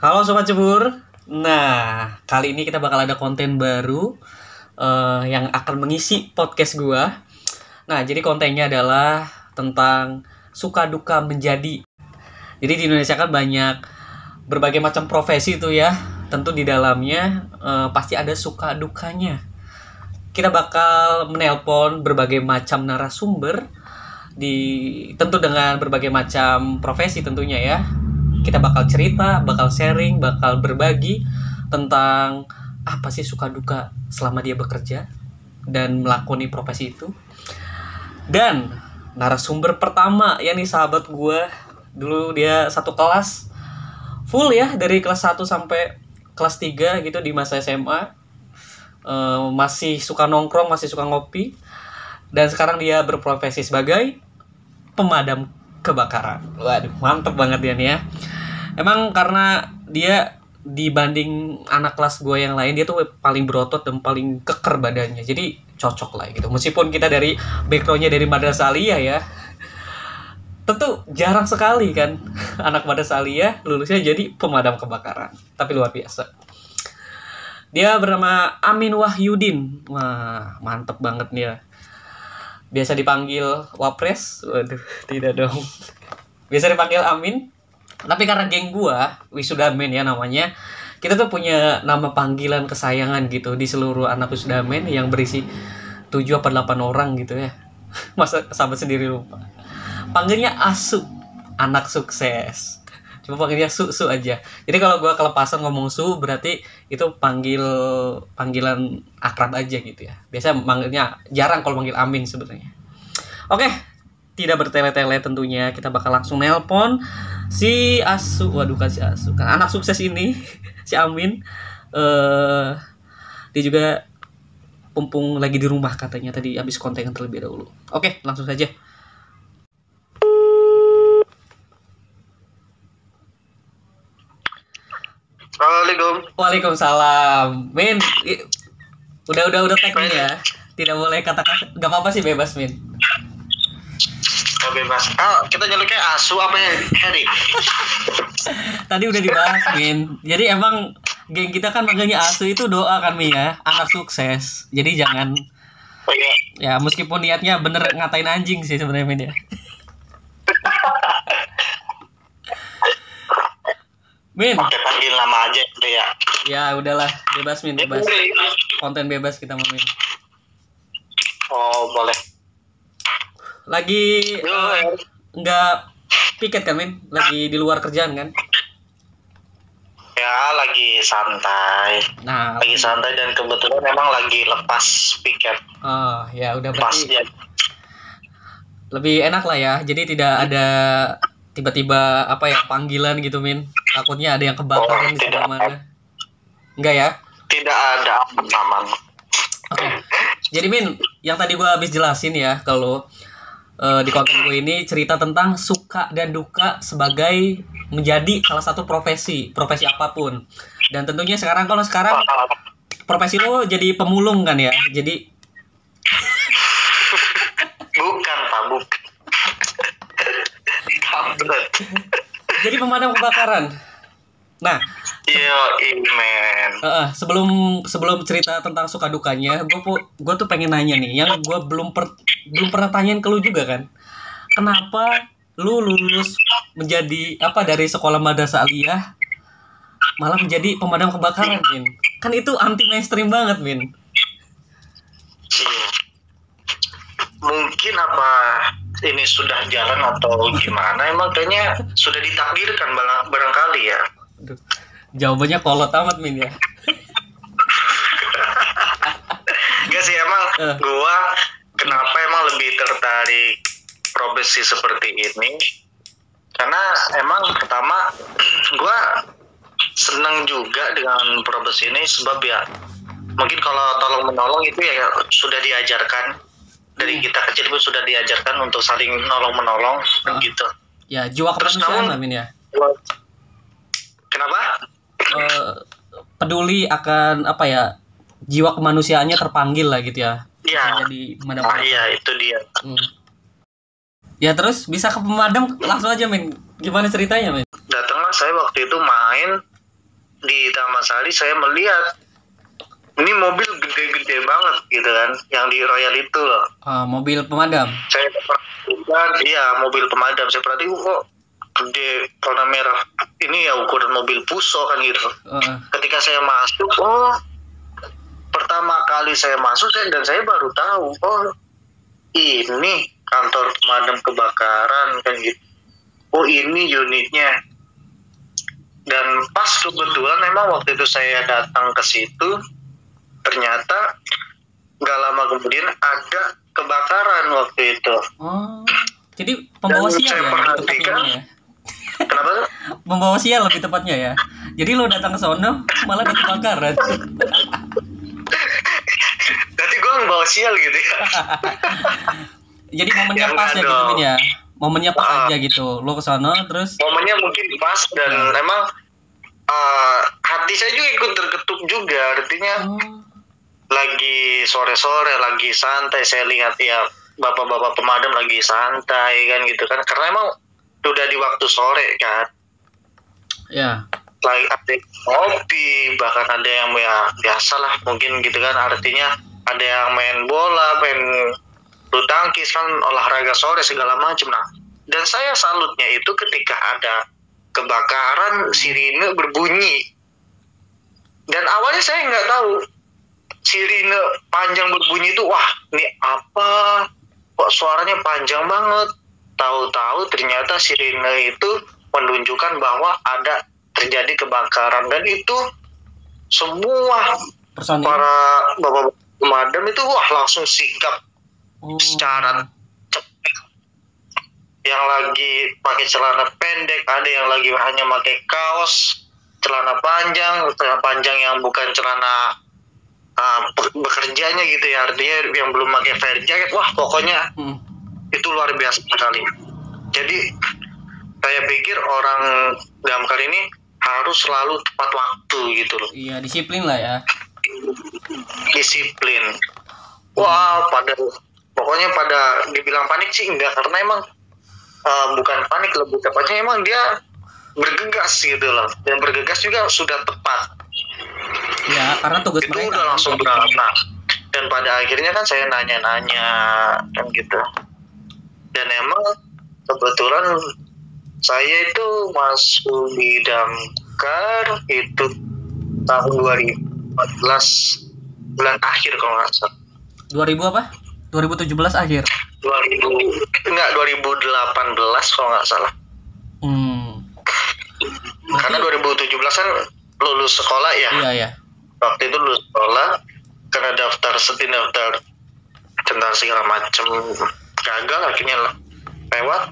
Halo Sobat Cebur. Nah, kali ini kita bakal ada konten baru eh, yang akan mengisi podcast gua. Nah, jadi kontennya adalah tentang suka duka menjadi. Jadi di Indonesia kan banyak berbagai macam profesi itu ya. Tentu di dalamnya eh, pasti ada suka dukanya. Kita bakal menelpon berbagai macam narasumber di tentu dengan berbagai macam profesi tentunya ya kita bakal cerita, bakal sharing, bakal berbagi tentang apa sih suka duka selama dia bekerja dan melakoni profesi itu. Dan narasumber pertama ya nih sahabat gue dulu dia satu kelas full ya dari kelas 1 sampai kelas 3 gitu di masa SMA Eh, masih suka nongkrong masih suka ngopi dan sekarang dia berprofesi sebagai pemadam kebakaran. Waduh, mantep banget dia nih ya. Emang karena dia dibanding anak kelas gue yang lain dia tuh paling berotot dan paling keker badannya. Jadi cocok lah gitu. Meskipun kita dari backgroundnya dari Madrasah Aliyah ya. Tentu jarang sekali kan anak Madrasah Aliyah lulusnya jadi pemadam kebakaran. Tapi luar biasa. Dia bernama Amin Wahyudin. Wah, mantep banget nih ya biasa dipanggil Wapres? Waduh tidak dong. Biasa dipanggil Amin. Tapi karena geng gua Wisuda Men ya namanya kita tuh punya nama panggilan kesayangan gitu di seluruh anak Wisuda Men yang berisi 7 apa 8 orang gitu ya. Masa sahabat sendiri lupa. Panggilnya Asu anak sukses cuma panggilnya Su Su aja. Jadi kalau gua kelepasan ngomong Su berarti itu panggil panggilan akrab aja gitu ya. Biasa manggilnya jarang kalau manggil Amin sebenarnya. Oke tidak bertele-tele tentunya. Kita bakal langsung nelpon si Asu. Waduh kan si Asu kan anak sukses ini si Amin. Eh dia juga pumpung lagi di rumah katanya tadi habis konten terlebih dahulu. Oke langsung saja Assalamualaikum. Waalaikumsalam. Min, udah udah udah tag ya. Tidak boleh kata-kata. Gak apa-apa sih bebas Min. Oh bebas. Oh, kita nyeluknya asu apa ya? Harry. Tadi udah dibahas Min. Jadi emang geng kita kan manggilnya Asu itu doa kan Min ya, anak sukses. Jadi jangan Oh iya. ya meskipun niatnya bener ngatain anjing sih sebenarnya Min ya. Min, Oke panggil nama aja gitu ya. ya udahlah bebas Min, bebas. Konten bebas kita mau Min. Oh boleh. Lagi eh, nggak piket kan Min? Lagi di luar kerjaan kan? Ya lagi santai. Nah, Lagi santai dan kebetulan memang lagi lepas piket. oh ya udah berarti ya. lebih enak lah ya. Jadi tidak ada tiba-tiba apa ya panggilan gitu Min. Takutnya ada yang kebakaran Oh, di sebelah mana. Enggak ya? Tidak ada aman. Oke. Jadi Min, yang tadi gua habis jelasin ya kalau eh, di konten gue ini cerita tentang suka dan duka sebagai menjadi salah satu profesi, profesi apa pun. Dan tentunya sekarang kalau sekarang profesi lo jadi pemulung kan ya. Jadi Bukan Pak, bukan. Jadi pemadam kebakaran. Nah, Yo, eh, eh, sebelum sebelum cerita tentang suka dukanya, gue gue tuh pengen nanya nih, yang gue belum per, belum pernah tanyain ke lu juga kan, kenapa lu lulus menjadi apa dari sekolah madrasah aliyah malah menjadi pemadam kebakaran, Min? Kan itu anti mainstream banget, Min. Mungkin apa ini sudah jalan atau gimana? Emang kayaknya sudah ditakdirkan barang- barangkali ya. Aduh, jawabannya kolot amat, Min ya. Enggak sih emang Eh. gua kenapa emang lebih tertarik profesi seperti ini? Karena emang pertama gua senang juga dengan profesi ini sebab ya mungkin kalau tolong menolong itu ya sudah diajarkan dari Hmm. kita kecil pun sudah diajarkan untuk saling nolong menolong Ah. gitu. Ya, jiwa Terus kemanusiaan namun- ya. Kenapa? Eh, peduli akan apa ya? Jiwa kemanusiaannya terpanggil lah gitu ya. Iya. Jadi pemadam Ah, iya itu dia. Hmm. Ya terus bisa ke pemadam langsung aja men. Gimana ceritanya men? Datanglah saya waktu itu main di Taman Sari saya melihat ini mobil gede-gede banget gitu kan yang di Royal itu loh Ah, mobil pemadam. saya perhatikan iya mobil pemadam saya perhatikan kok gede warna merah ini ya ukuran mobil puso kan gitu Heeh. ketika saya masuk oh pertama kali saya masuk saya dan saya baru tahu oh ini kantor pemadam kebakaran kan gitu oh ini unitnya dan pas kebetulan memang waktu itu saya datang ke situ ternyata nggak lama kemudian ada kebakaran waktu itu Oh. Jadi pembawa saya ya perhatikan- ya. Kenapa tuh? Pembawa sial lebih tepatnya ya. Jadi lo datang ke sono malah ada kebakaran. Berarti gue ngebawa sial gitu ya Jadi momennya Ya, pas ya gitu. Min ya. Momennya pas Ah. aja gitu. Lo ke sono terus momennya mungkin pas dan Hmm. emang uh, hati saya juga ikut terketuk juga artinya oh, lagi sore-sore lagi santai saya lihat ya bapak-bapak pemadam lagi santai kan gitu kan karena emang udah di waktu sore kan? Ya. lagi ada ngopi bahkan ada yang ya biasalah mungkin gitu kan. Artinya ada yang main bola main bulu tangkis kan olahraga sore segala macam nah dan saya salutnya itu ketika ada kebakaran sirine berbunyi. Dan awalnya saya nggak tahu sirine panjang berbunyi itu wah ini apa? Kok suaranya panjang banget tahu-tahu ternyata sirine itu menunjukkan bahwa ada terjadi kebakaran dan itu semua Personil. para bapak pemadam itu wah langsung sigap Oh. secara cepat yang lagi pakai celana pendek ada yang lagi hanya pakai kaos celana panjang celana panjang yang bukan celana uh, be- bekerjanya gitu ya artinya yang belum pakai fair jacket wah pokoknya Hmm. Itu luar biasa sekali. Jadi saya pikir orang damkar ini harus selalu tepat waktu gitu loh. Iya, disiplin lah ya. disiplin. Wah pada pokoknya pada dibilang panik sih enggak karena emang uh, bukan panik lebih tepatnya emang dia bergegas gitu loh. Dan bergegas juga sudah tepat. Ya, karena tugas itu mereka. udah kan. langsung berangkat dan pada akhirnya kan saya nanya-nanya kan gitu dan emang kebetulan saya itu masuk di damkar itu tahun 2014 bulan akhir kalau nggak salah 2000 apa? 2017 akhir. 2000 enggak 2018 kalau nggak salah Hmm. karena 2017 kan lulus sekolah ya Iya, ya. waktu itu lulus sekolah karena daftar setin daftar tentang segala macam gagal akhirnya lewat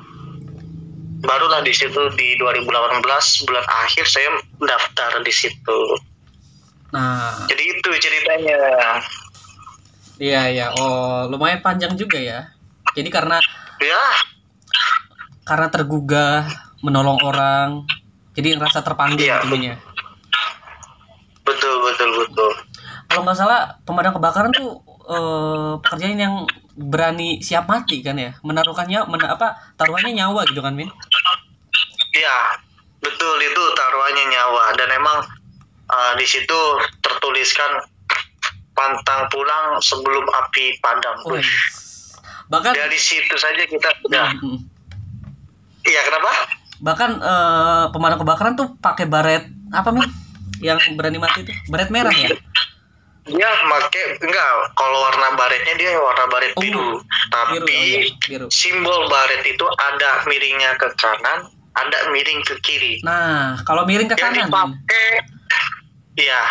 barulah di situ di 2018 bulan akhir saya daftar di situ Nah, jadi itu ceritanya iya ya. Oh, lumayan panjang juga ya. Jadi karena ya karena tergugah menolong orang, jadi ngerasa terpanggil Iya. intinya. betul betul betul Kalau nggak salah pemadam kebakaran tuh eh, pekerjaan yang berani siap mati kan ya, menaruhkannya men apa taruhannya nyawa gitu kan Min? ya betul itu taruhannya nyawa dan emang uh, di situ tertuliskan pantang pulang sebelum api padam Wih. Bahkan dari situ saja kita sudah Hmm. iya kenapa bahkan eh, pemadam kebakaran tuh pakai baret apa Min? Yang berani mati tuh baret merah ya? Dia pakai enggak. Kalau warna baretnya dia warna baret Oh, biru. Biru, tapi oh iya, biru. simbol baret itu ada miringnya ke kanan ada miring ke kiri. Nah, kalau miring ke yang kanan, dipakai iya.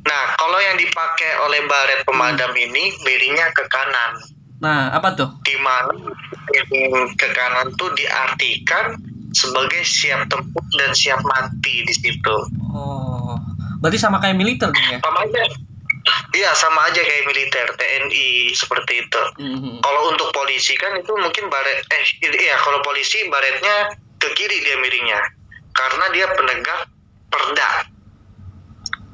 Nah kalau yang dipakai oleh baret pemadam Hmm. ini miringnya ke kanan. Nah, apa tuh? di mana miring ke kanan tuh diartikan sebagai siap tempur dan siap mati di situ. Oh, berarti sama kayak militer dong ya? sama aja iya sama aja kayak militer TNI seperti itu Mhm. kalau untuk polisi kan itu mungkin baret eh iya kalau polisi baretnya ke kiri dia miringnya karena dia penegak perda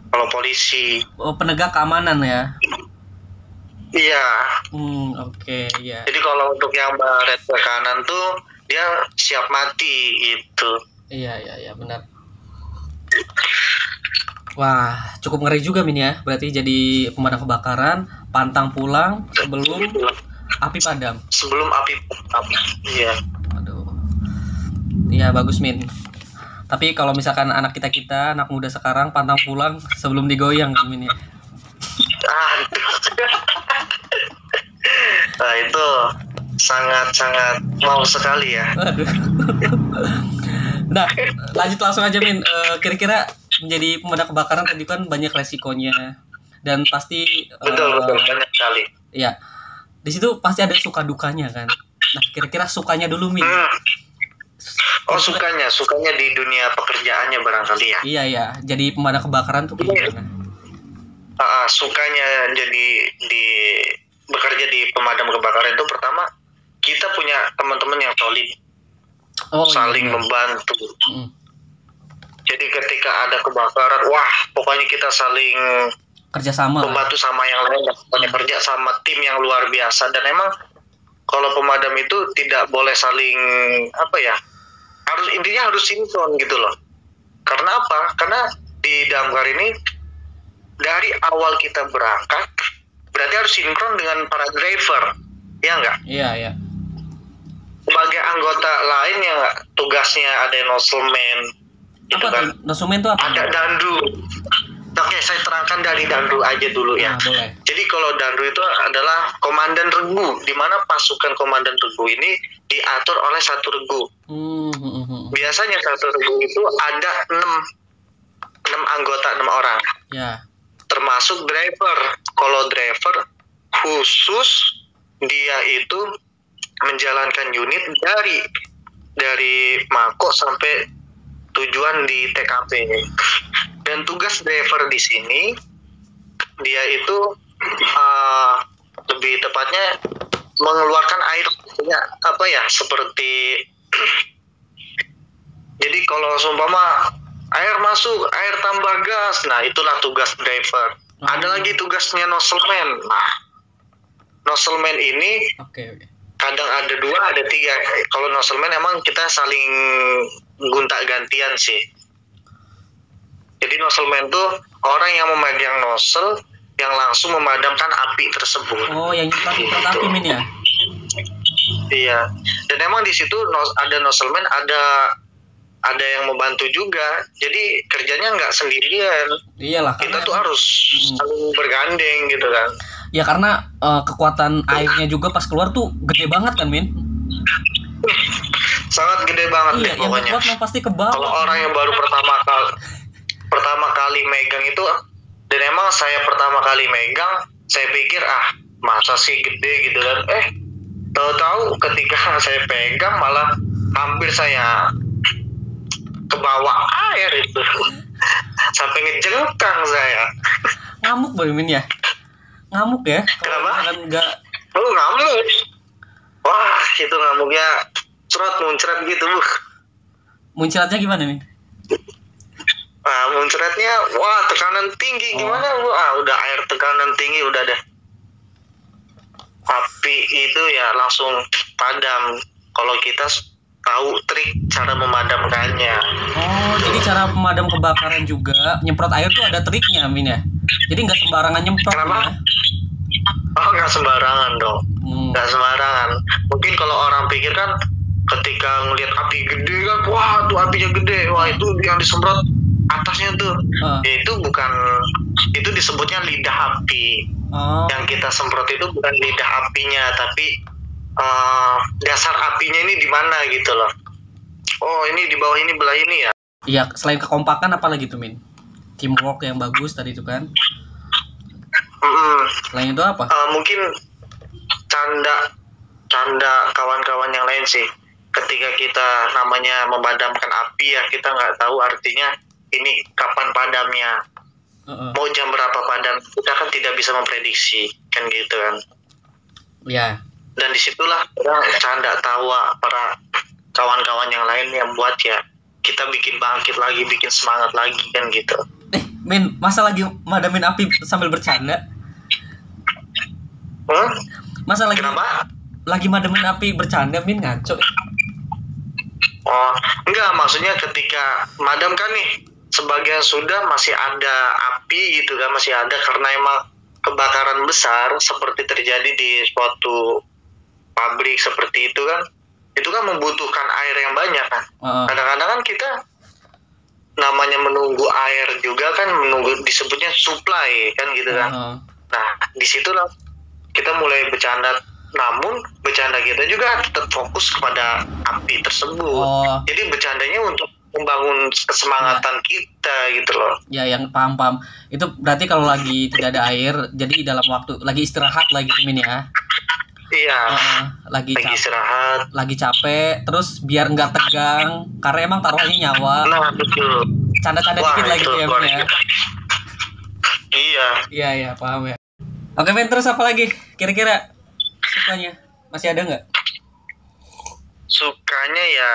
kalau polisi Oh, penegak keamanan ya? iya Hmm, oke, ya. jadi kalau untuk yang baret ke kanan tuh dia siap mati gitu Iya, iya, iya, benar. Wah, cukup ngeri juga Min ya. Berarti jadi pemadam kebakaran, pantang pulang sebelum api padam. sebelum api api iya Aduh. Iya, bagus Min. Tapi kalau misalkan anak kita kita, anak muda sekarang pantang pulang sebelum digoyang kan Min ya. ah itu nah itu sangat sangat mau sekali ya Aduh. nah, lanjut langsung aja Min. Eh, kira-kira menjadi pemadam kebakaran tadi kan banyak resikonya dan pasti betul betul banyak sekali Iya. Di situ pasti ada suka dukanya kan. Nah, kira-kira sukanya dulu Min. Hmm. oh sukanya sukanya di dunia pekerjaannya barangkali ya Iya iya, jadi pemadam kebakaran tuh kayak gimana? Ah, ah, sukanya jadi di bekerja di pemadam kebakaran itu pertama kita punya teman-teman yang solid Oh saling iya. membantu Mm, jadi ketika ada kebakaran wah pokoknya kita saling kerjasama. lah. membantu sama yang lain pokoknya kerja sama tim yang luar biasa dan emang kalau pemadam itu tidak boleh saling apa ya harus intinya harus sinkron gitu loh karena apa karena di damkar ini dari awal kita berangkat berarti harus sinkron dengan para driver ya enggak Iya iya. sebagai anggota lain yang tugasnya ada nozzleman Apa kan tuh? Nosumen tuh apa? ada dandu oke saya terangkan dari dandu aja dulu ya Nah, boleh. Jadi kalau Dandu itu adalah komandan regu, di mana pasukan komandan regu ini diatur oleh satu regu. Hmm, hmm, hmm, hmm. Biasanya satu regu itu ada enam enam anggota enam orang, Ya. termasuk driver. Kalau driver khusus dia itu menjalankan unit dari dari Mako sampai tujuan di TKP. Dan tugas driver di sini dia itu uh, lebih tepatnya mengeluarkan air ya, apa ya seperti jadi kalau seumpama air masuk air tambah gas nah itulah tugas driver ada Oh. lagi tugasnya nozzleman nah nozzleman ini Oke oke. kadang ada dua ada tiga kalau nozzleman emang kita saling gonta gantian sih. Jadi nozzleman tuh orang yang memegang nozzle yang langsung memadamkan api tersebut. Oh, yang nyemprot nyemprot api Min ya? iya. Dan emang di situ ada nozzleman ada ada yang membantu juga. Jadi kerjanya nggak sendirian. Iyalah kita karena tuh harus Mm. saling bergandeng gitu kan. Ya karena eh, kekuatan airnya juga pas keluar tuh gede banget kan Min? sangat gede banget Iya, deh yang pokoknya kuat mah pasti ke bawah. kalau orang yang baru pertama kali pertama kali megang itu dan emang saya pertama kali megang saya pikir ah masa sih gede gitu kan eh tahu-tahu ketika saya pegang malah hampir saya ke bawah air itu sampai ngejengkang saya Ngamuk Boy Min ya? Ngamuk ya? Kenapa? misalkan nggak lu ngamuk wah itu ngamuknya cerot muncrat gitu muncratnya gimana Min? Nah, muncratnya, wah tekanan tinggi Oh. gimana bu? Ah, udah air tekanan tinggi udah deh. Api itu ya langsung padam. Kalau kita tahu trik cara memadamkannya. Oh, jadi cara pemadam kebakaran juga nyemprot air tuh ada triknya, Min ya. Jadi nggak sembarangan nyemprot Kenapa? ya. Oh nggak sembarangan dong, Hmm. nggak sembarangan. Mungkin kalau orang pikir kan ketika ngelihat api gede kan, wah tuh apinya gede, wah itu yang disemprot atasnya tuh. Ya, itu bukan, itu disebutnya lidah api. Oh, yang kita semprot itu bukan lidah apinya tapi eh, dasar apinya ini di mana gitu loh oh ini di bawah ini belah ini ya iya. Selain kekompakan apalagi tuh, Min? Teamwork yang bagus tadi itu kan. Mm-mm. Selain itu apa? Eh, mungkin canda canda kawan-kawan yang lain sih ketika kita namanya memadamkan api ya kita nggak tahu artinya ini kapan padamnya Heeh. mau jam berapa padam kita kan tidak bisa memprediksi kan gitu kan Ya. dan di situlah canda tawa para kawan-kawan yang lain yang buat ya kita bikin bangkit lagi bikin semangat lagi kan gitu Eh, Min, masa lagi madamin api sambil bercanda? hmm? Masa lagi kenapa lagi madamin api bercanda, Min ngaco. Oh enggak maksudnya ketika madam kan nih sebagian sudah masih ada api gitu kan masih ada karena emang kebakaran besar seperti terjadi di suatu pabrik seperti itu kan itu kan membutuhkan air yang banyak kan Heeh. kadang-kadang kan kita namanya menunggu air juga kan menunggu disebutnya supply kan gitu kan Heeh. nah di situlah kita mulai bercanda namun bercanda kita juga tetap fokus kepada api tersebut Oh, jadi bercandanya untuk membangun kesemangatan kita gitu loh ya yang paham paham. Itu berarti kalau lagi tidak ada air, jadi dalam waktu lagi istirahat lagi Min ya. iya Heeh, lagi lagi capek, istirahat lagi capek, terus biar nggak tegang, karena emang taruhannya nyawa. nah betul Canda-canda dikit lagi ya Min ya. iya Iya iya paham ya. Oke Min terus apa lagi? Kira-kira sukanya masih ada nggak? sukanya ya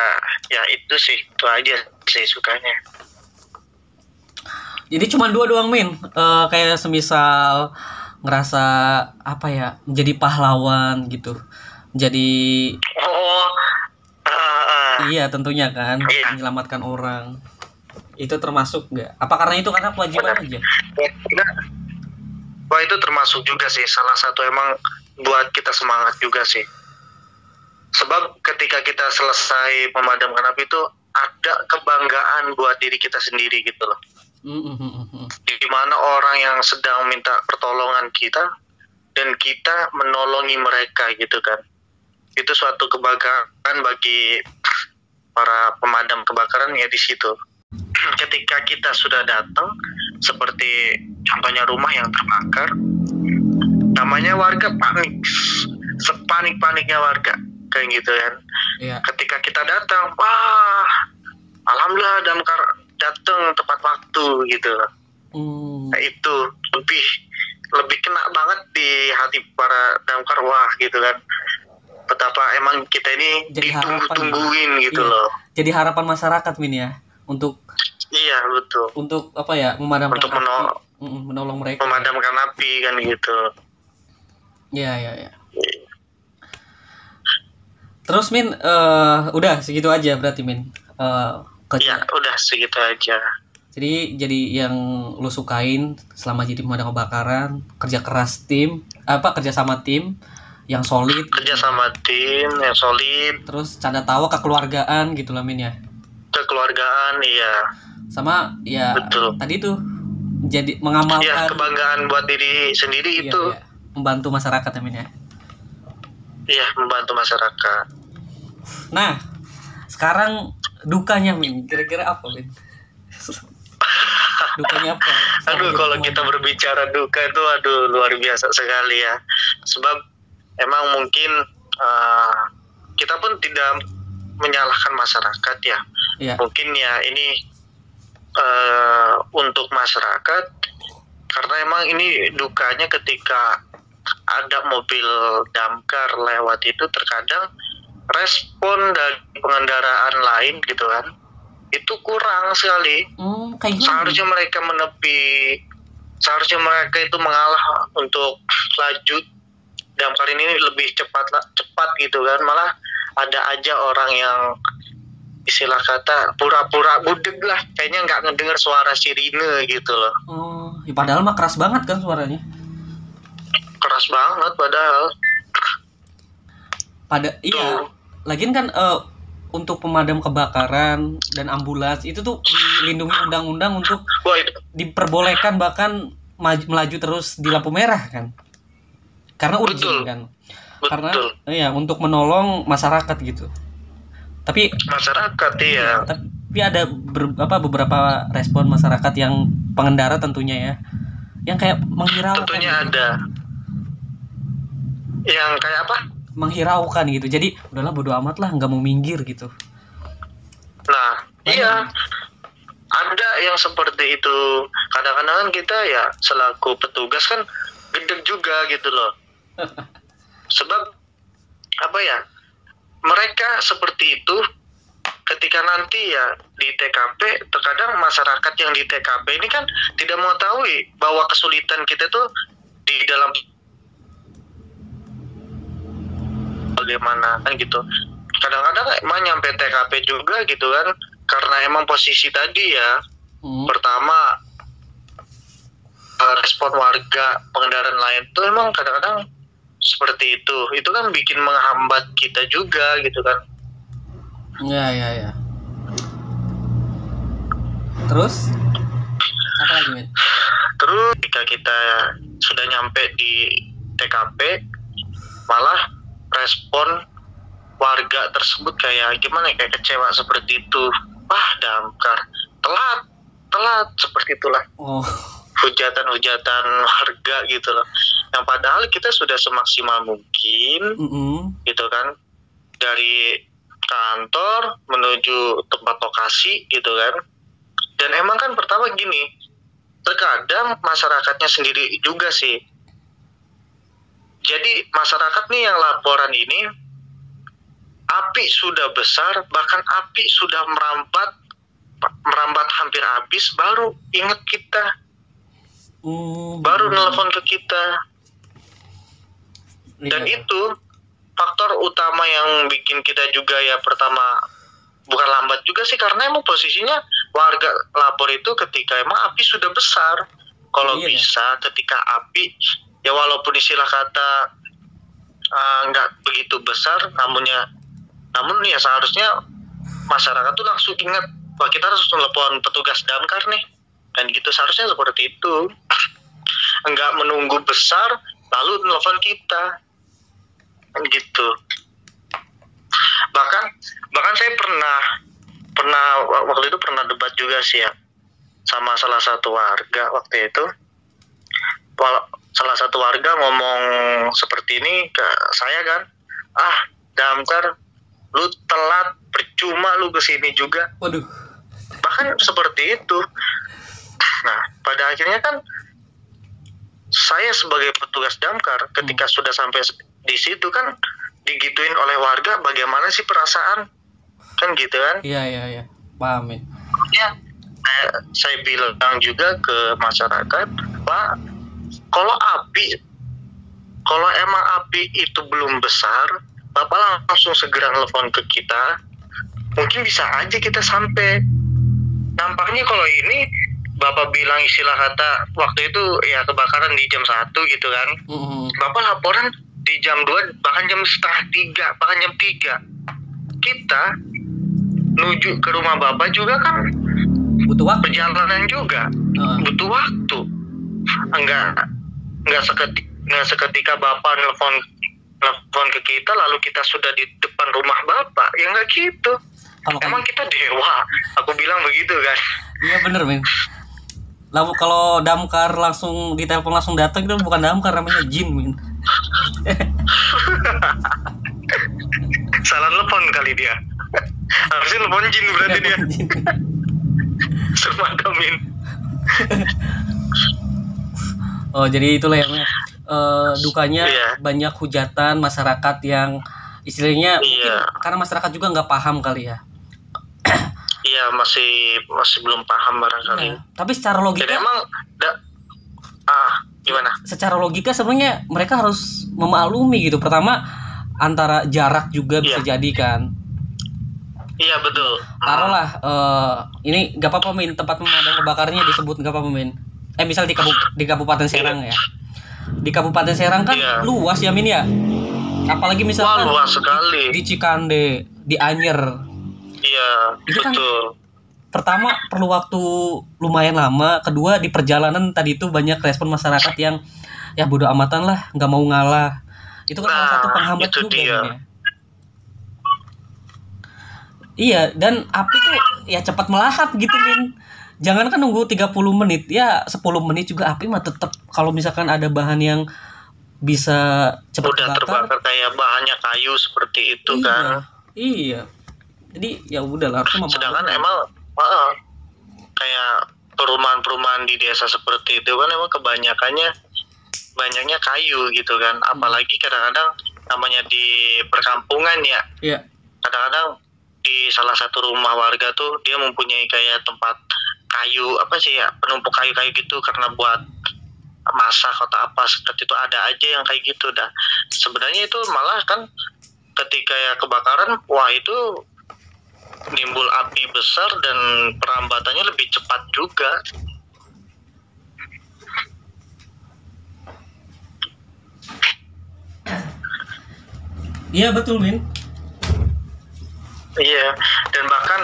ya itu sih itu aja sih sukanya Jadi cuma dua doang Min. Eh, kayak semisal ngerasa apa ya menjadi pahlawan gitu. Jadi oh ah, ah. iya tentunya kan Iya. menyelamatkan orang. Itu termasuk nggak? Apa karena itu karena kewajiban aja? Wah itu termasuk juga sih salah satu emang buat kita semangat juga sih. Sebab ketika kita selesai memadamkan api itu ada kebanggaan buat diri kita sendiri gitu loh. Di mana orang yang sedang minta pertolongan kita dan kita menolongi mereka gitu kan. Itu suatu kebanggaan bagi para pemadam kebakaran ya di situ. Ketika kita sudah datang seperti contohnya rumah yang terbakar namanya warga panik. Sepanik-paniknya warga. Kayak gitu kan. Iya. ketika kita datang wah alhamdulillah damkar datang tepat waktu gitu Hmm, nah, itu. Lebih lebih kena banget di hati para damkar wah gitu kan. Betapa emang kita ini Jadi ditunggu-tungguin gitu Iya. loh. Jadi harapan masyarakat Min ya untuk iya betul. untuk apa ya memadamkan Untuk api. menol- Mm, mm, menolong mereka. memadamkan api kan gitu Iya iya iya. Terus Min eh, udah segitu aja berarti Min. Eh, kerja. ya udah segitu aja Jadi jadi yang lu sukain selama jadi pemadam kebakaran, kerja keras tim, apa kerja sama tim yang solid, kerja sama tim yang solid terus canda tawa kekeluargaan gitu lah Min ya. kekeluargaan iya Sama ya Betul. tadi tuh jadi ya mengamalkan kebanggaan buat diri sendiri iya, itu iya, membantu masyarakat ya Min ya. iya membantu masyarakat Nah, sekarang dukanya Min, kira-kira apa Min? dukanya apa? aduh Selama kalau kita berbicara duka itu aduh luar biasa sekali ya sebab emang mungkin eh, kita pun tidak menyalahkan masyarakat ya Iya. mungkin ya ini eh, untuk masyarakat karena emang ini dukanya ketika ada mobil damkar lewat itu terkadang respon dari pengendaraan lain gitu kan itu kurang sekali. Hmm, seharusnya mereka menepi seharusnya mereka itu mengalah untuk laju damkar ini lebih cepat cepat gitu kan. Malah ada aja orang yang istilah kata pura-pura budeg lah kayaknya nggak ngedenger suara sirine gitu loh. Oh, ya padahal mah keras banget kan suaranya. Keras banget padahal Pada iya. Tuh. Lagian kan eh, untuk pemadam kebakaran dan ambulans itu tuh dilindungi undang-undang untuk wah itu diperbolehkan bahkan maju, melaju terus di lampu merah kan. Karena urgent Betul. kan. Karena betul iya untuk menolong masyarakat gitu. Tapi masyarakat ya tapi ada ber- apa beberapa respon masyarakat yang pengendara tentunya ya yang kayak menghiraukan tentunya gitu. ada yang kayak apa menghiraukan gitu jadi udahlah bodo amat lah nggak mau minggir gitu Nah, Banyak. iya. Ada yang seperti itu. Kadang-kadang kan kita ya selaku petugas kan gedeg juga gitu loh. Sebab apa ya? Mereka seperti itu ketika nanti ya di TKP terkadang masyarakat yang di TKP ini kan tidak mengetahui bahwa kesulitan kita tuh di dalam bagaimana kan gitu kadang-kadang emang nyampe TKP juga gitu kan karena emang posisi tadi ya Hmm. pertama eh, respon warga pengendara lain tuh emang kadang-kadang seperti itu itu kan bikin menghambat kita juga gitu kan Ya, ya, ya. Terus? Apa lagi, Min? terus ketika kita sudah nyampe di TKP malah respon warga tersebut kayak gimana ya, kayak kecewa seperti itu. Wah damkar. Telat. Telat. Seperti itulah. Oh, hujatan-hujatan warga gitu loh. Yang padahal kita sudah semaksimal mungkin mm-mm. gitu kan? Dari kantor menuju tempat lokasi gitu kan? Dan emang kan pertama gini terkadang masyarakatnya sendiri juga sih jadi masyarakat nih yang laporan ini api sudah besar bahkan api sudah merambat merambat hampir habis baru inget kita Hmm, baru mm. nelpon ke kita dan Iya. itu faktor utama yang bikin kita juga ya pertama bukan lambat juga sih karena emang posisinya warga lapor itu ketika emang api sudah besar kalau ya. bisa ketika api ya walaupun istilah kata uh, nggak begitu besar namunnya namun ya seharusnya masyarakat tuh langsung ingat wah kita harus telepon petugas damkar nih. Dan gitu seharusnya seperti itu. Nggak menunggu besar lalu telepon kita. Kan gitu. Bahkan bahkan saya pernah pernah waktu itu pernah debat juga sih ya sama salah satu warga waktu itu salah satu warga ngomong seperti ini ke saya kan ah damkar lu telat percuma lu ke sini juga Waduh. bahkan seperti itu nah pada akhirnya kan saya sebagai petugas damkar ketika sudah sampai di situ kan digituin oleh warga bagaimana sih perasaan kan gitu kan Iya, iya, iya. Paham, Min. ya saya, saya bilang juga ke masyarakat pak kalau api kalau emang api itu belum besar bapak langsung segera telepon ke kita. Mungkin bisa aja kita sampai. Nampaknya kalau ini bapak bilang istilah kata waktu itu ya kebakaran di jam satu gitu kan. Mm-mm. bapak laporan di jam 2 bahkan jam setengah tiga bahkan jam tiga. Kita menuju ke rumah bapak juga kan Butuh waktu. perjalanan juga. Heeh. butuh waktu. Enggak enggak seketika, seketika bapak nelfon nelfon ke kita lalu kita sudah di depan rumah bapak. Ya enggak gitu. Kalau emang kita dewa. Aku bilang begitu kan. Iya bener men. Lalu kalau damkar langsung ditelepon langsung datang itu bukan damkar namanya jin men. salah telepon kali dia. Harusnya telepon jin berarti dia. Jin. sermadamin Oh jadi itulah yang eh, dukanya Iya. banyak hujatan masyarakat yang istilahnya mungkin Iya. karena masyarakat juga nggak paham kali ya. iya masih masih belum paham barangkali Nah, tapi secara logika, emang da, ah gimana secara logika sebenarnya mereka harus memaklumi gitu. Pertama antara jarak juga bisa jadi kan. iya betul Taruhlah eh, ini gak apa-apa min tempat pemadam kebakarannya disebut gak apa-apa min. Eh misal di, Kabup- di Kabupaten Serang ya. Di Kabupaten Serang kan Iya. luas ya min ya. Apalagi wah misalkan luas sekali di Cikande, di Anyer. iya Itu kan- betul Pertama perlu waktu lumayan lama, kedua di perjalanan tadi itu banyak respon masyarakat yang ya bodo amatan lah, nggak mau ngalah. Itu kan salah Nah, satu penghambat itu juga dia. Ya. Iya, dan api tuh ya cepat melahap gitu, Min. Jangan kan nunggu 30 menit, ya 10 menit juga api mah tetap kalau misalkan ada bahan yang bisa cepat udah terbakar. terbakar kayak bahannya kayu seperti itu iya, kan Iya. Jadi ya udah lah, harusnya sedangkan memaklumi. emang ah, kayak perumahan-perumahan di desa seperti itu kan emang kebanyakannya banyaknya kayu gitu kan Hmm. apalagi kadang-kadang namanya di perkampungan ya Iya. kadang-kadang di salah satu rumah warga tuh dia mempunyai kayak tempat kayu apa sih ya penumpuk kayu-kayu gitu karena buat masak atau apa seperti itu ada aja yang kayak gitu dah sebenarnya itu malah kan ketika ya kebakaran wah itu nimbul api besar dan perambatannya lebih cepat juga. Iya betul Min. Iya, dan bahkan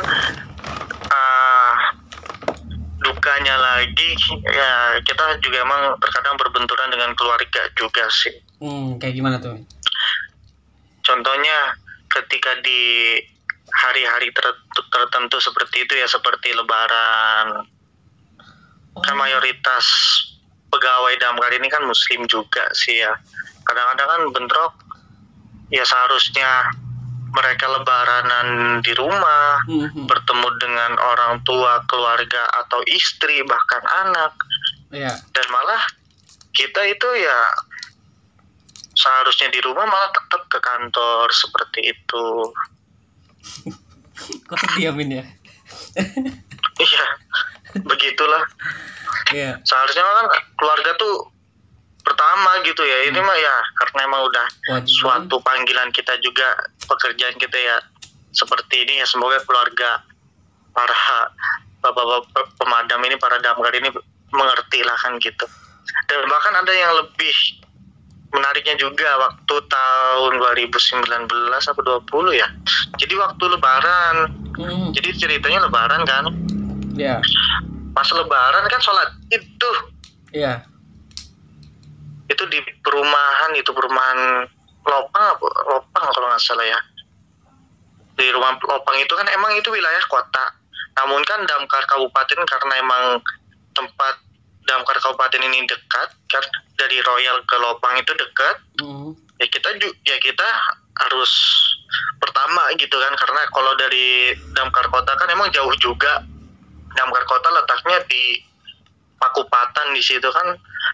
uh, dukanya lagi ya kita juga emang terkadang berbenturan dengan keluarga juga sih. Hmm, kayak gimana tuh? Contohnya ketika di hari-hari tertentu, tertentu seperti itu ya seperti Lebaran, Oh. kan mayoritas pegawai damkar ini kan Muslim juga sih ya. Kadang-kadang kan bentrok, ya seharusnya mereka lebaranan di rumah, Mhm. bertemu dengan orang tua, keluarga atau istri bahkan anak Iya. dan malah kita itu ya seharusnya di rumah malah tetap ke kantor seperti itu. Kok sedih ya ya? Iya, begitulah. Iya. Seharusnya kan keluarga tuh pertama gitu ya. Ini mah ya karena emang udah Kewajiban. suatu panggilan kita juga pekerjaan kita ya seperti ini ya semoga keluarga para bapak-bapak pemadam ini para damkar ini mengerti lah kan gitu dan bahkan ada yang lebih menariknya juga waktu tahun 2019 atau 20 ya jadi waktu lebaran Mhm. jadi ceritanya lebaran kan Iya. pas lebaran kan sholat itu Iya. Itu di perumahan itu perumahan Lopang Lopang kalau nggak salah ya. Di rumah Lopang itu kan emang itu wilayah kota. Namun kan damkar kabupaten karena emang tempat damkar kabupaten ini dekat kan dari Royal ke Lopang itu dekat Mhm. ya kita ya kita harus pertama gitu kan karena kalau dari damkar kota kan emang jauh juga. Damkar kota letaknya di Pakupatan di situ kan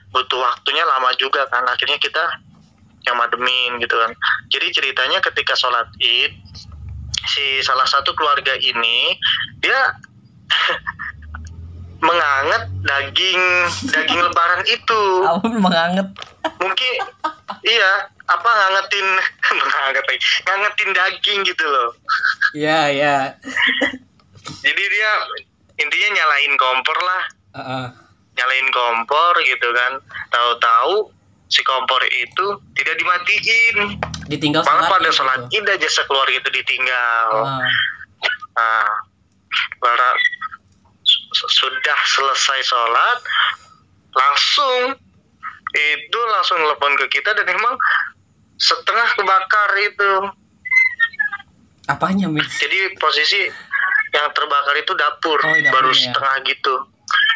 butuh waktunya lama juga kan akhirnya kita yang mademin gitu kan jadi ceritanya ketika sholat id si salah satu keluarga ini dia menganget daging daging lebaran itu Apa menganget? mungkin iya apa ngangetin nganget lagi ngangetin daging gitu loh Iya, iya. jadi dia intinya nyalain kompor lah Heeh. Nyalain kompor gitu kan tahu-tahu si kompor itu tidak dimatiin Ditinggal malah pada sholat gitu. id aja sekeluarga itu ditinggal Ah. nah para su- sudah selesai sholat langsung itu langsung telepon ke kita dan emang setengah kebakar itu Apanya, Min? jadi posisi yang terbakar itu dapur Oh, baru ya. setengah gitu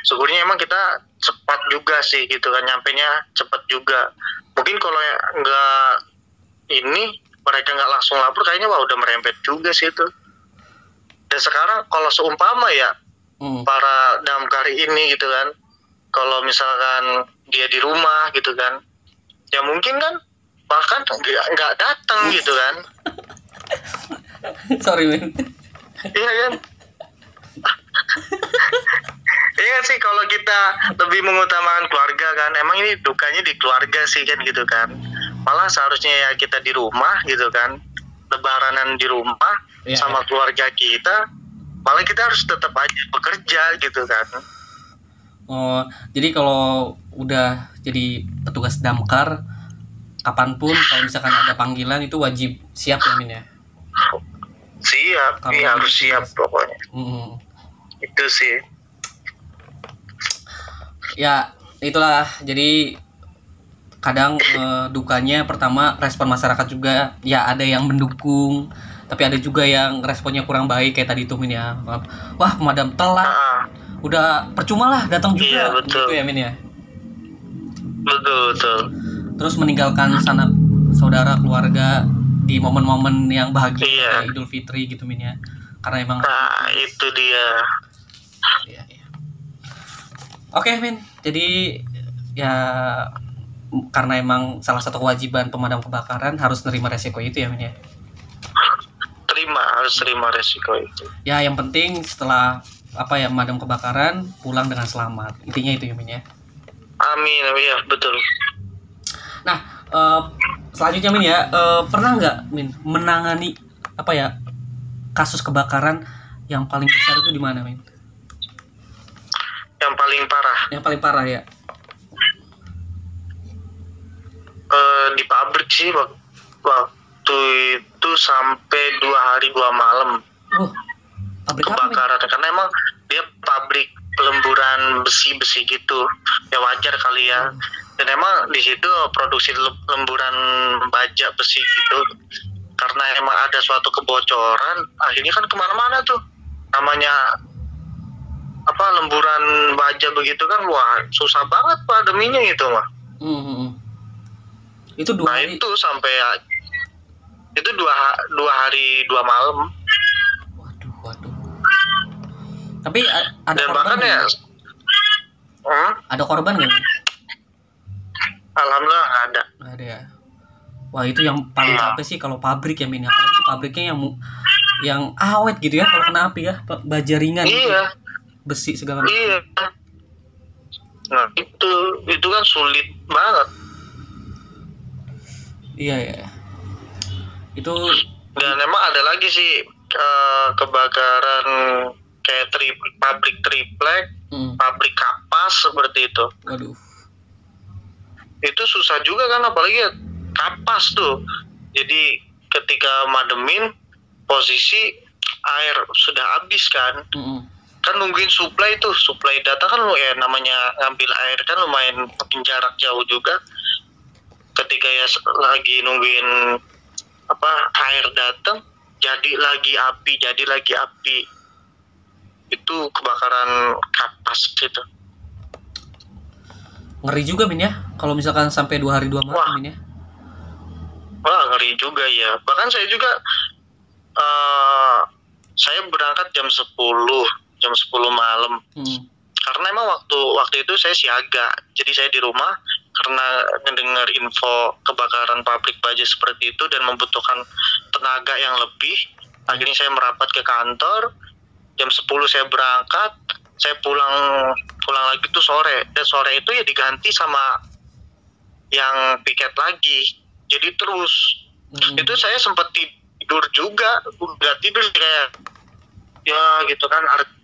syukurnya emang kita cepat juga sih gitu kan nyampe nya cepat juga mungkin kalau nggak ini mereka nggak langsung lapor kayaknya wah udah merembet juga sih itu dan sekarang kalau seumpama ya Hmm. para damkar ini gitu kan kalau misalkan dia di rumah gitu kan ya mungkin kan bahkan nggak datang gitu kan Sorry, Min. Iya kan? Iya sih kalau kita lebih mengutamakan keluarga kan, emang ini dukanya di keluarga sih kan gitu kan. Malah seharusnya ya kita di rumah gitu kan, lebaranan di rumah Iya, sama iya. keluarga kita, malah kita harus tetap aja bekerja gitu kan. Oh, jadi kalau udah jadi petugas damkar, kapan pun kalau misalkan ada panggilan itu wajib siap ya, Min ya? Siap, iya harus siap pokoknya. Mm. Itu sih. Ya, itulah. Jadi kadang eh, dukanya pertama respon masyarakat juga ya ada yang mendukung, tapi ada juga yang responnya kurang baik kayak tadi tuh Min ya. Wah, pemadam telat, Ah, udah percuma lah datang juga Iya, betul. gitu ya Min ya. betul betul. Terus meninggalkan sanak saudara keluarga di momen-momen yang bahagia Iya. kayak Idul Fitri gitu Min ya. Karena emang Nah itu dia. Iya, iya. Oke, Min. Jadi ya karena emang salah satu kewajiban pemadam kebakaran harus nerima resiko itu ya, Min ya. Terima harus terima resiko itu. Ya, yang penting setelah apa ya pemadam kebakaran pulang dengan selamat. Intinya itu ya, Min ya. Amin, ya betul. Nah, eh, selanjutnya Min ya, eh, pernah nggak Min menangani apa ya kasus kebakaran yang paling besar itu di mana, Min? Yang paling parah. Yang paling parah ya? eh, di pabrik sih wak- waktu itu sampai dua hari dua malam. Oh, pabrik apa, kebakaran. Karena emang dia pabrik lemburan besi-besi gitu. Ya wajar kali ya. Dan emang di situ produksi le- lemburan baja besi gitu. Karena emang ada suatu kebocoran akhirnya kan ke mana-mana tuh. Namanya apa lemburan baja begitu kan wah susah banget padaminya gitu mah Hmm, hmm, hmm. Itu dua nah hari. itu sampai itu dua dua hari dua malam Waduh, waduh. Tapi ada dan korban bahkan ya hmm, Ada korban nggak? Alhamdulillah nggak ada Nggak ada ya. Wah itu yang paling Iya. capek sih kalau pabrik ya Min. Apalagi pabriknya yang yang awet gitu ya kalau kena api ya, baja ringan gitu. Besi segala macam. Iya. Nah itu itu kan sulit banget Iya ya. Itu dan emang ada lagi sih eh, kebakaran kayak tri, pabrik triplek, hmm, pabrik kapas seperti itu. waduh. Itu susah juga kan apalagi ya kapas tuh. Jadi ketika mademin posisi air sudah habis kan. Mm-mm. Kan nungguin supply tuh supply data kan lu ya namanya ngambil air kan lumayan jarak jauh juga ketika ya lagi nungguin apa air datang jadi lagi api jadi lagi api itu kebakaran kapas gitu Ngeri juga Min ya. Kalau misalkan sampai dua hari dua malam Wah. Min ya. wah ngeri juga ya bahkan saya juga eh saya berangkat jam 10 jam 10 malam. Hmm. karena emang waktu waktu itu saya siaga. Jadi saya di rumah karena mendengar info kebakaran pabrik baja seperti itu dan membutuhkan tenaga yang lebih akhirnya saya merapat ke kantor. Jam 10 saya berangkat saya pulang pulang lagi tuh sore. Dan sore itu ya diganti sama yang piket lagi. Jadi terus Hmm. itu saya sempat tidur juga. Udah tidur kayak ya gitu kan ar-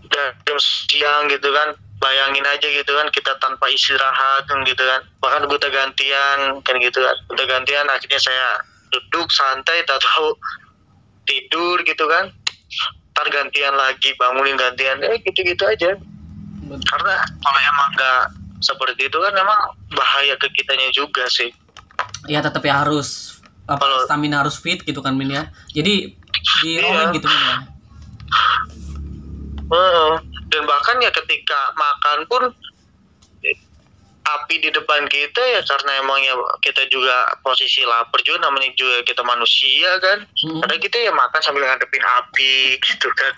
udah jam siang gitu kan bayangin aja gitu kan kita tanpa istirahat kan gitu kan. Bahkan udah gantian kan gitu kan. Udah gantian akhirnya saya duduk santai tak tahu tidur gitu kan. Ntar gantian lagi bangunin gantian. Eh gitu-gitu aja. Karena kalau emang nggak seperti itu kan memang bahaya ke kitanya juga sih. Ya tetap ya harus apa Kalau- stamina harus fit gitu kan Min ya. Jadi di Iya. gitu Min ya. Heeh. dan bahkan ya ketika makan pun api di depan kita ya karena emang ya kita juga posisi lapar juga namanya juga kita manusia kan Hmm. karena kita ya makan sambil ngadepin api gitu kan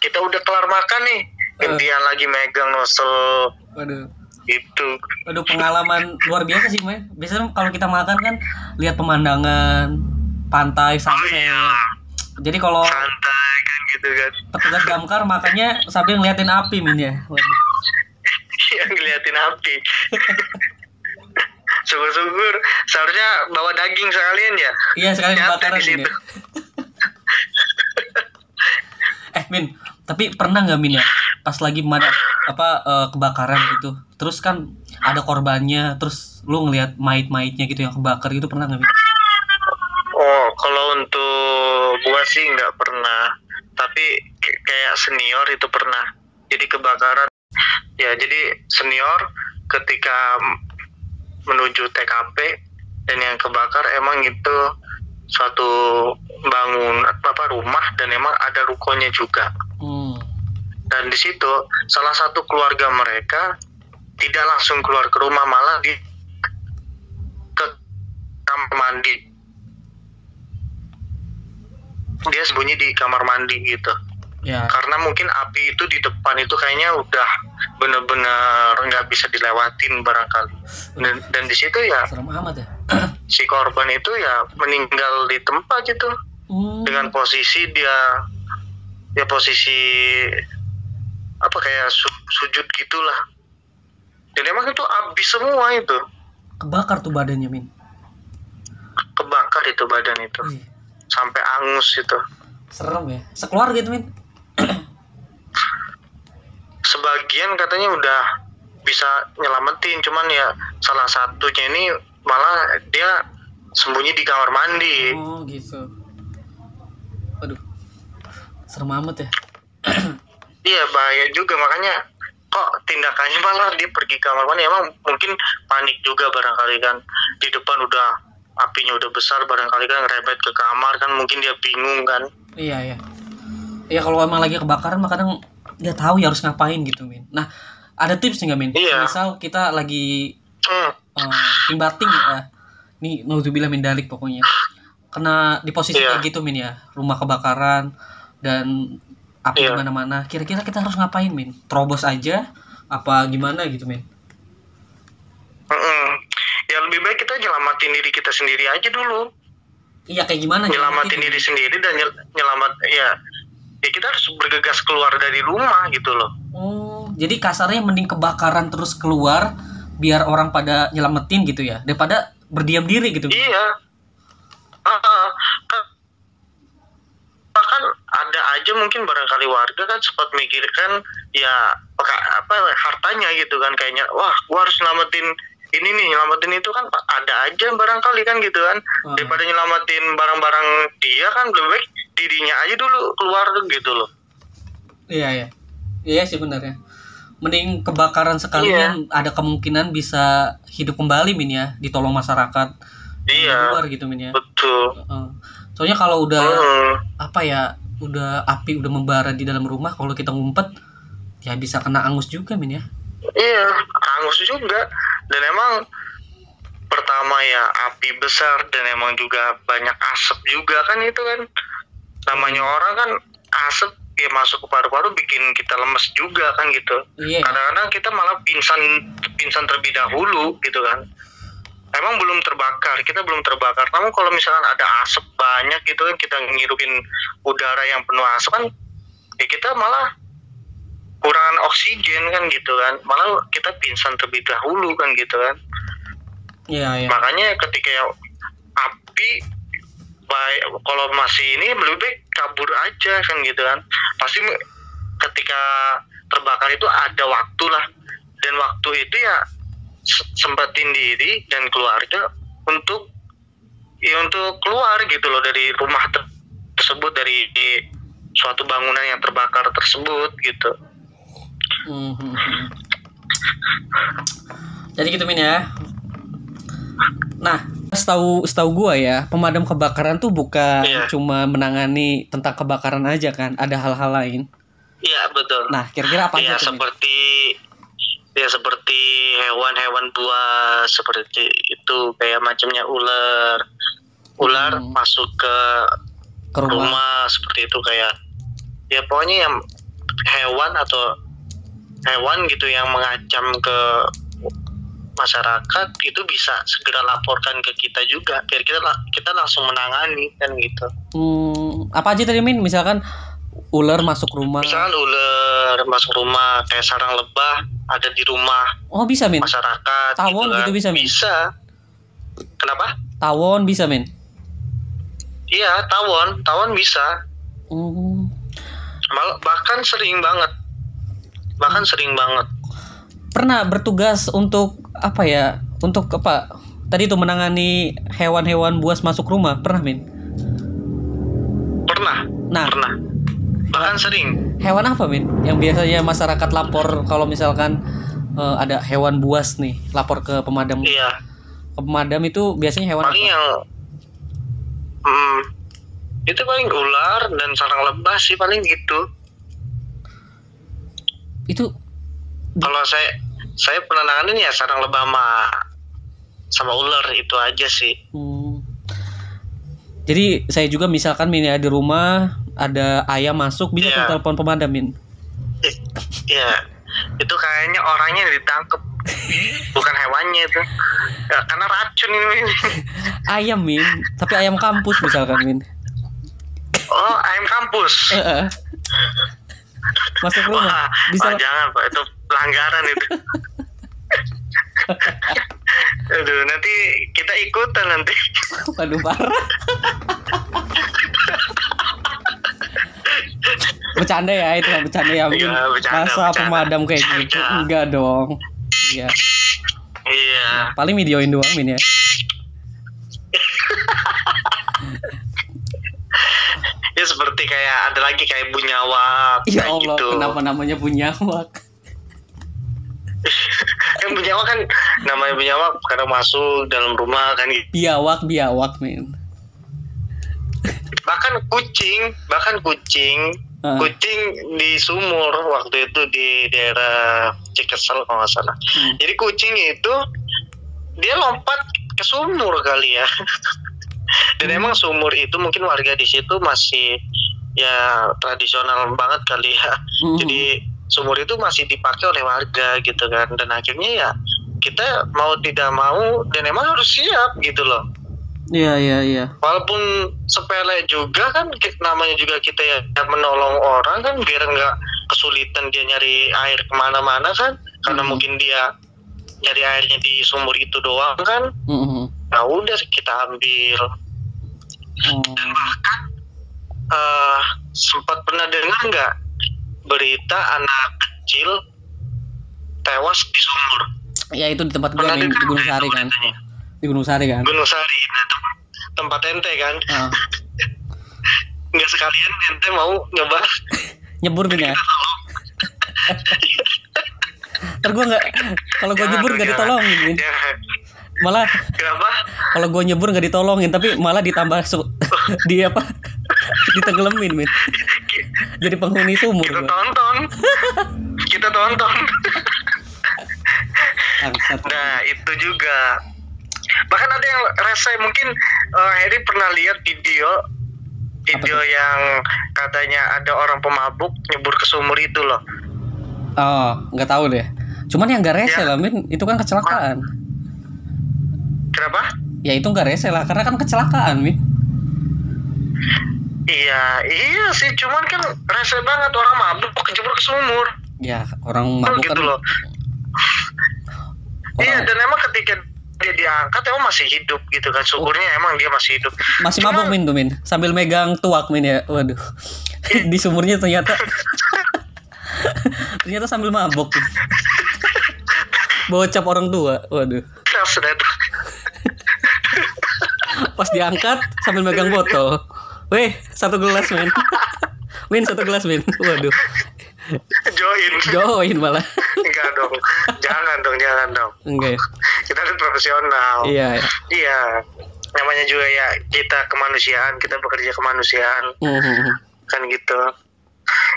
kita udah kelar makan nih gantian lagi megang nozzle Waduh. gitu Waduh pengalaman luar biasa sih men. Biasanya kalau kita makan kan lihat pemandangan pantai sunset. Jadi kalau santai kan gitu kan petugas damkar makannya sambil ngeliatin api min ya. Waduh. yang ngeliatin api syukur-syukur seharusnya bawa daging sekalian ya Iya sekali Nyata kebakaran di ya. situ. eh min, tapi pernah nggak min ya pas lagi mana apa eh, kebakaran gitu. Terus kan ada korbannya, terus lu ngelihat mayit-mayitnya gitu yang kebakar gitu pernah nggak min? Oh, kalau untuk gua sih nggak pernah. Tapi kayak senior itu pernah. Jadi kebakaran. Ya, jadi senior ketika menuju TKP dan yang kebakar emang itu suatu bangun apa rumah dan emang ada rukonya juga. Hmm. Dan di situ salah satu keluarga mereka tidak langsung keluar ke rumah malah di ke kamar mandi. Dia sembunyi di kamar mandi gitu. Ya. Karena mungkin api itu di depan itu kayaknya udah bener-bener nggak bisa dilewatin barangkali. Dan, dan di situ ya amat ya. si korban itu ya meninggal di tempat gitu Hmm. dengan posisi dia ya posisi apa kayak su- sujud gitulah dan emang itu habis semua itu Kebakar tuh badannya min. Keba kebakar itu badan itu Wih, sampai angus itu serem ya. Sekeluarga gitu min. Sebagian katanya udah bisa nyelamatin cuman ya salah satunya ini malah dia sembunyi di kamar mandi. Oh gitu. Aduh. Serem amat ya. Iya bahaya juga. Makanya kok tindakannya malah dia pergi ke kamar mandi. Emang mungkin panik juga barangkali kan. Di depan udah apinya udah besar barangkali kan ngerebet ke kamar kan mungkin dia bingung kan iya iya ya kalau emang lagi kebakaran mah kadang nggak tahu ya harus ngapain gitu min nah ada tips nggak min Iya. misal kita lagi hmm. uh, tim bating ya ini naudzubillah min dalik pokoknya kena di posisi Iya. kayak gitu min ya rumah kebakaran dan api Iya. di mana-mana kira-kira kita harus ngapain min terobos aja apa gimana gitu min Mm-mm. Ya lebih baik kita nyelamatin diri kita sendiri aja dulu. Iya kayak gimana? Nyelamatin diri sendiri dan nyel- nyelamat ya. Ya kita harus bergegas keluar dari rumah gitu loh. Oh jadi kasarnya mending kebakaran terus keluar biar orang pada nyelamatin gitu ya daripada berdiam diri gitu. Iya. Ah. Kan- bahkan ada aja mungkin barangkali warga kan sempat mikirkan ya apa hartanya gitu kan kayaknya. Wah gua harus nyelamatin ini nih nyelamatin itu kan ada aja barangkali kan gitu kan Ah. daripada nyelamatin barang-barang dia kan lebih baik dirinya aja dulu keluar gitu loh Iya ya. Iya sih benar ya. Mending kebakaran sekalian ada kemungkinan bisa hidup kembali min ya, ditolong masyarakat. Iya luar gitu min ya. betul Heeh. Soalnya kalau udah Hmm. apa ya, udah api udah membara di dalam rumah kalau kita ngumpet ya bisa kena angus juga min ya. Iya, angus juga. Dan emang pertama ya api besar dan emang juga banyak asap juga kan itu kan. Namanya orang kan asap ya masuk ke paru-paru bikin kita lemes juga kan gitu. Iya. Kadang-kadang kita malah pingsan pingsan terlebih dahulu gitu kan. Emang belum terbakar, kita belum terbakar. Namun kalau misalkan ada asap banyak gitu kan, kita ngirupin udara yang penuh asap kan, ya kita malah kurangan oksigen kan gitu kan. Malah kita pingsan terlebih dahulu kan gitu kan. Iya iya. Makanya ketika ya api baik kalau masih ini lebih baik kabur aja kan gitu kan. Pasti ketika terbakar itu ada waktu lah dan waktu itu ya se- sempetin diri dan keluarga untuk ya untuk keluar gitu loh dari rumah ter- tersebut dari di suatu bangunan yang terbakar tersebut gitu. Mhm. Jadi gitu min ya. Nah, setahu setahu gua ya, pemadam kebakaran tuh bukan Iya. cuma menangani tentang kebakaran aja kan, ada hal-hal lain. Iya betul. Nah, kira-kira apa ya aja seperti ya seperti hewan-hewan buas seperti itu kayak macamnya ular ular Hmm. masuk ke Ke rumah. rumah seperti itu kayak ya pokoknya yang hewan atau hewan gitu yang mengancam ke masyarakat itu bisa segera laporkan ke kita juga biar kita kita langsung menangani kan gitu Hmm, apa aja tadi Min? Misalkan ular masuk rumah. misalkan ular masuk rumah kayak sarang lebah ada di rumah Oh, bisa Min. masyarakat Tawon kan. gitu bisa, Min? bisa kenapa Tawon bisa Min. iya tawon tawon bisa Hmm. Mal- bahkan sering banget bahkan sering banget Pernah bertugas untuk apa ya? Untuk apa? Tadi tuh menangani hewan-hewan buas masuk rumah, pernah Min? pernah Nah, pernah bahkan sering hewan apa Min? Yang biasanya masyarakat lapor kalau misalkan eh, ada hewan buas nih, lapor ke pemadam. iya Ke pemadam itu biasanya hewan paling apa? yang hmm, itu paling ular dan sarang lebah sih paling gitu Itu kalau saya saya pernah nanganin ya sarang lebah sama sama ular itu aja sih Hmm. Jadi saya juga misalkan Min ya di rumah ada ayam masuk bisa Iya. tuh telepon pemadam Min. Eh, ya itu kayaknya orangnya yang ditangkep bukan hewannya itu ya, karena racun ini Ayam Min, tapi ayam kampus misalkan Min. oh ayam kampus Heeh. Masuk rumah. Wah, bisa wah, jangan pak. Itu pelanggaran itu. Aduh, nanti kita ikutan nanti. Waduh parah. bercanda ya itu bercanda ya mungkin. Iya, bercanda, masa bercanda. pemadam kayak gitu? Enggak dong. Iya. Iya. paling videoin doang min ya Ya seperti kayak ada lagi kayak bunyawak ya kayak Allah gitu. kenapa namanya punya wak Kan bunyawak kan namanya bunyawak kadang masuk dalam rumah kan gitu. biawak biawak min Bahkan kucing, bahkan kucing, Ah. kucing di sumur waktu itu di daerah Cikesel kalau nggak salah. Hmm. Jadi kucing itu dia lompat ke sumur kali ya. Dan Hmm. emang sumur itu mungkin warga di situ masih ya tradisional banget kali ya. Hmm. Jadi sumur itu masih dipakai oleh warga gitu kan. Dan akhirnya ya kita mau tidak mau dan emang harus siap gitu loh. iya iya iya Walaupun sepele juga kan namanya juga kita ya menolong orang kan biar nggak kesulitan dia nyari air ke mana-mana kan. Karena Hmm. mungkin dia nyari airnya di sumur itu doang kan. Mhm. Nah udah kita ambil. Oh. eh sempat pernah dengar nggak berita anak kecil tewas di sumur ya itu di tempat gue di Gunung Sari kan beritanya? di Gunung Sari kan Gunung Sari nah, tem- tempat ente kan Ah. nggak sekalian ente mau nyoba nyebur min ya ntar gue nggak kalau gue nyebur jangan. ditolongin Jangan. Malah kenapa? kalau gue nyebur nggak ditolongin tapi malah ditambah su- di apa? Ditenggelamin min jadi penghuni sumur kita gua. tonton. Kita tonton. Nah itu juga. Bahkan ada yang rese mungkin eh, Harry pernah lihat video video yang katanya ada orang pemabuk nyebur ke sumur itu loh. Oh nggak tahu deh. Cuman yang nggak rese Ya. lah min itu kan kecelakaan kenapa ya itu nggak rese lah karena kan kecelakaan min Iya, iya sih, cuman kan rese banget orang mabuk kejebur ke sumur. ya orang Kan mabuk gitu kan loh. Iya, orang dan emang ketika dia diangkat emang masih hidup gitu kan. Syukurnya emang dia masih hidup. masih Cuma- mabuk min tuh min sambil megang tuak min ya waduh di sumurnya ternyata ternyata sambil mabuk bocap orang tua waduh Keras dah tuh. Pas diangkat sambil megang botol weh satu gelas min min satu gelas min waduh Join. join malah Enggak dong. Jangan dong, jangan dong. enggak ya Kita kan profesional. iya ya. Iya. Namanya juga ya kita kemanusiaan, kita bekerja kemanusiaan Mhm. kan gitu.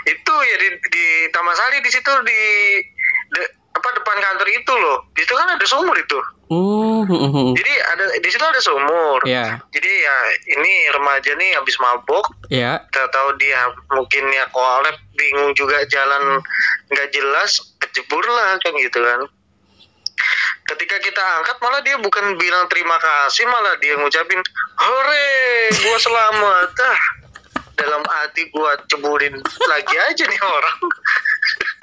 Itu ya di, di Taman Sari di situ di apa depan kantor itu loh. Di situ kan ada sumur itu. Mhm. Jadi ada di situ ada sumur. ya Jadi ya ini remaja nih habis mabuk, kita tahu dia mungkin ya kolab bingung juga jalan nggak jelas, kejebur lah kan gitu kan. Ketika kita angkat malah dia bukan bilang terima kasih, malah dia ngucapin hore, gua selamat. Ah, dalam hati gua ceburin lagi aja nih orang.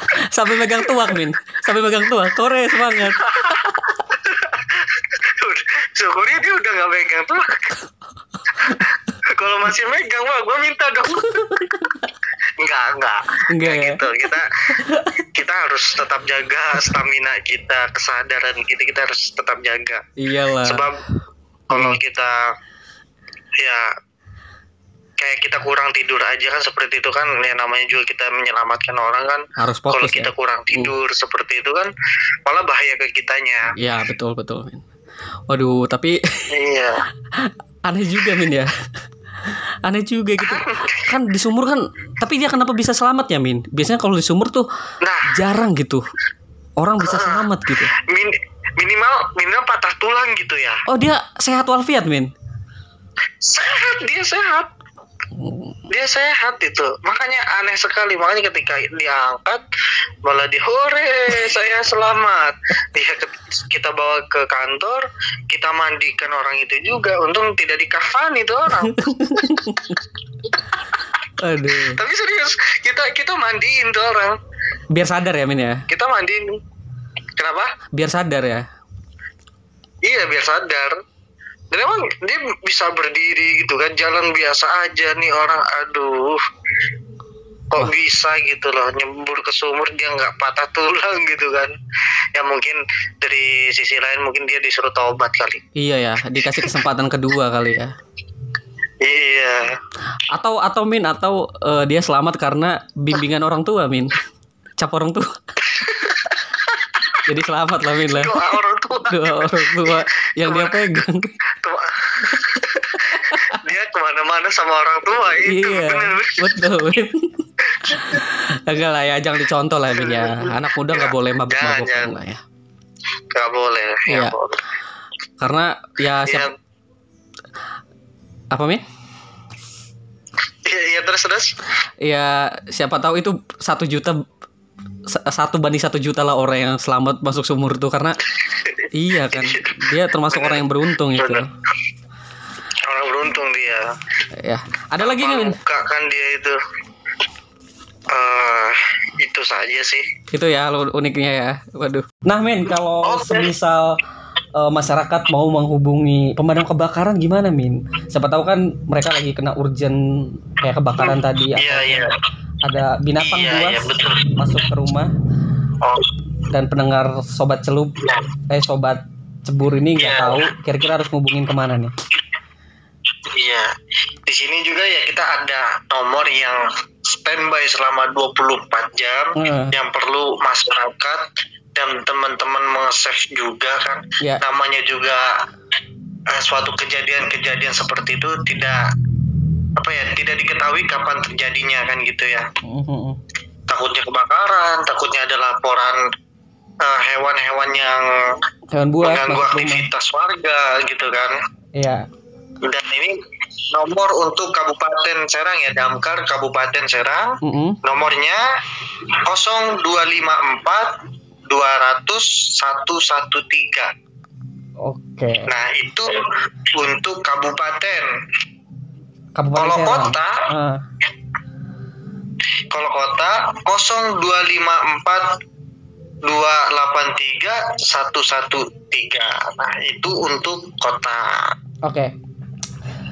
sambil megang tuak min sambil megang tuak kore semangat Syukurnya dia udah nggak megang tuh. Kalau masih megang mah gue minta dong. Enggak, enggak. Enggak ya? gitu. Kita kita harus tetap jaga stamina kita, kesadaran kita kita harus tetap jaga. iyalah Sebab kalau kita ya kayak kita kurang tidur aja kan seperti itu kan ya namanya juga kita menyelamatkan orang kan. Harus kalau fokus kita ya. kurang tidur seperti itu kan malah bahaya ke kitanya. Ya betul betul min. Waduh tapi iya. aneh juga min ya. Aneh juga gitu. Kan di sumur kan tapi dia kenapa bisa selamat ya min? Biasanya kalau di sumur tuh nah. jarang gitu. Orang bisa selamat gitu. Min- minimal minimal patah tulang gitu ya. Oh dia sehat walafiat min? Sehat dia sehat dia sehat itu makanya aneh sekali. Makanya ketika diangkat malah di hore saya selamat. Ke- kita bawa ke kantor kita mandikan orang itu juga. Untung tidak dikafan itu orang. Aduh. Tapi serius kita kita mandiin tuh orang. Biar sadar ya min ya? Kita mandiin. Kenapa? Biar sadar ya? Iya biar sadar dan emang dia bisa berdiri gitu kan jalan biasa aja nih orang aduh kok Wah. bisa gitu loh nyembur ke sumur dia nggak patah tulang gitu kan ya mungkin dari sisi lain mungkin dia disuruh tobat kali Iya ya, dikasih kesempatan kedua kali ya. iya Atau atau Min atau eh, dia selamat karena bimbingan orang tua Min. Cap orang tua. Jadi selamat lah Min lah. Tua Doa orang tua yang dia pegang. Kema- dia ke mana-mana sama orang tua itu iya, bener. betul. Enggak lah ya, jangan dicontoh lah Min ya. Anak muda nggak boleh jangan. lah ya. Gak boleh Iya. ya boleh. Karena ya Iya, siap, apa Min? iya, iya, terus terus Ya siapa tahu itu satu juta sa- satu banding satu juta lah orang yang selamat masuk sumur tuh karena iya kan. Dia termasuk orang yang beruntung itu. Orang beruntung dia. Ya ada lagi nggak Min? Muka kan dia itu. Eh itu saja sih. Itu ya uniknya ya. Waduh. Nah Min kalau Oke. semisal eh, masyarakat mau menghubungi pemadam kebakaran gimana Min? Siapa tahu kan mereka lagi kena urgent kayak kebakaran tadi iya iya. ada binatang iya buas iya masuk ke rumah. Oh dan pendengar sobat celup eh sobat cebur ini nggak Iya. tahu kira-kira harus ngubungin ke mana nih. Iya. Di sini juga ya kita ada nomor yang standby selama 24 jam Eh, yang perlu masyarakat dan teman-teman meng-save juga kan. Ya. Namanya juga eh, suatu kejadian-kejadian seperti itu tidak apa ya tidak diketahui kapan terjadinya kan gitu ya. Mhm. takutnya kebakaran takutnya ada laporan eh, hewan-hewan yang hewan buas mengganggu masuk rumah. aktivitas warga gitu kan. Iya. Dan ini nomor untuk Kabupaten Serang ya Damkar Kabupaten Serang. Mhm. nomornya 0254 200 113 oke. Nah itu untuk kabupaten. Kabupaten kalau Serang. kota Ah, kalau kota 0254 283 113 nah itu untuk kota. Oke.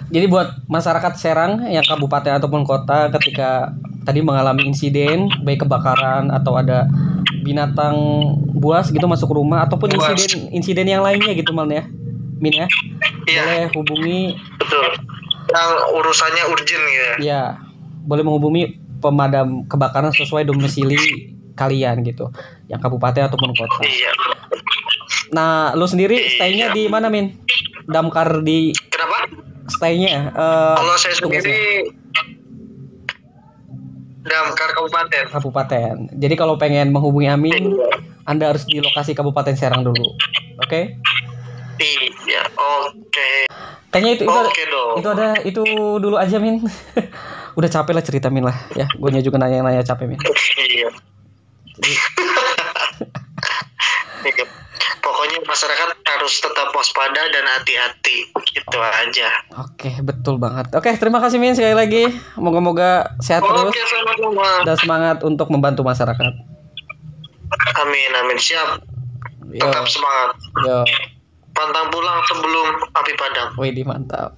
Jadi buat masyarakat Serang yang kabupaten ataupun kota ketika tadi mengalami insiden baik kebakaran atau ada binatang buas gitu masuk rumah ataupun Buas. insiden insiden yang lainnya gitu mal ya? Min ya? Iya. Boleh hubungi betul. Yang urusannya urgent gitu ya. Ya, boleh menghubungi pemadam kebakaran sesuai domisili kalian gitu, yang kabupaten ataupun kota. iya Nah, lu sendiri stay-nya di mana, Min? Damkar di kenapa stay-nya? eh, kalau saya sendiri Damkar Kabupaten kabupaten. Jadi kalau pengen menghubungi Amin, Anda harus di lokasi Kabupaten Serang dulu. Oke? iya oke Kayaknya itu itu ada, oke dong itu ada itu dulu aja, Min. Udah capek lah cerita Min lah. Ya, gue juga nanya-nanya capek, Min. Iya. Iya. Pokoknya masyarakat harus tetap waspada dan hati-hati. Gitu aja. Oke, betul banget. Oke, terima kasih Min sekali lagi. Moga-moga sehat terus. Oke, sama-sama. dan semangat untuk membantu masyarakat. Amin, amin. Siap. Yo, Tetap semangat. yo, Pantang pulang sebelum api padam. Widih mantap.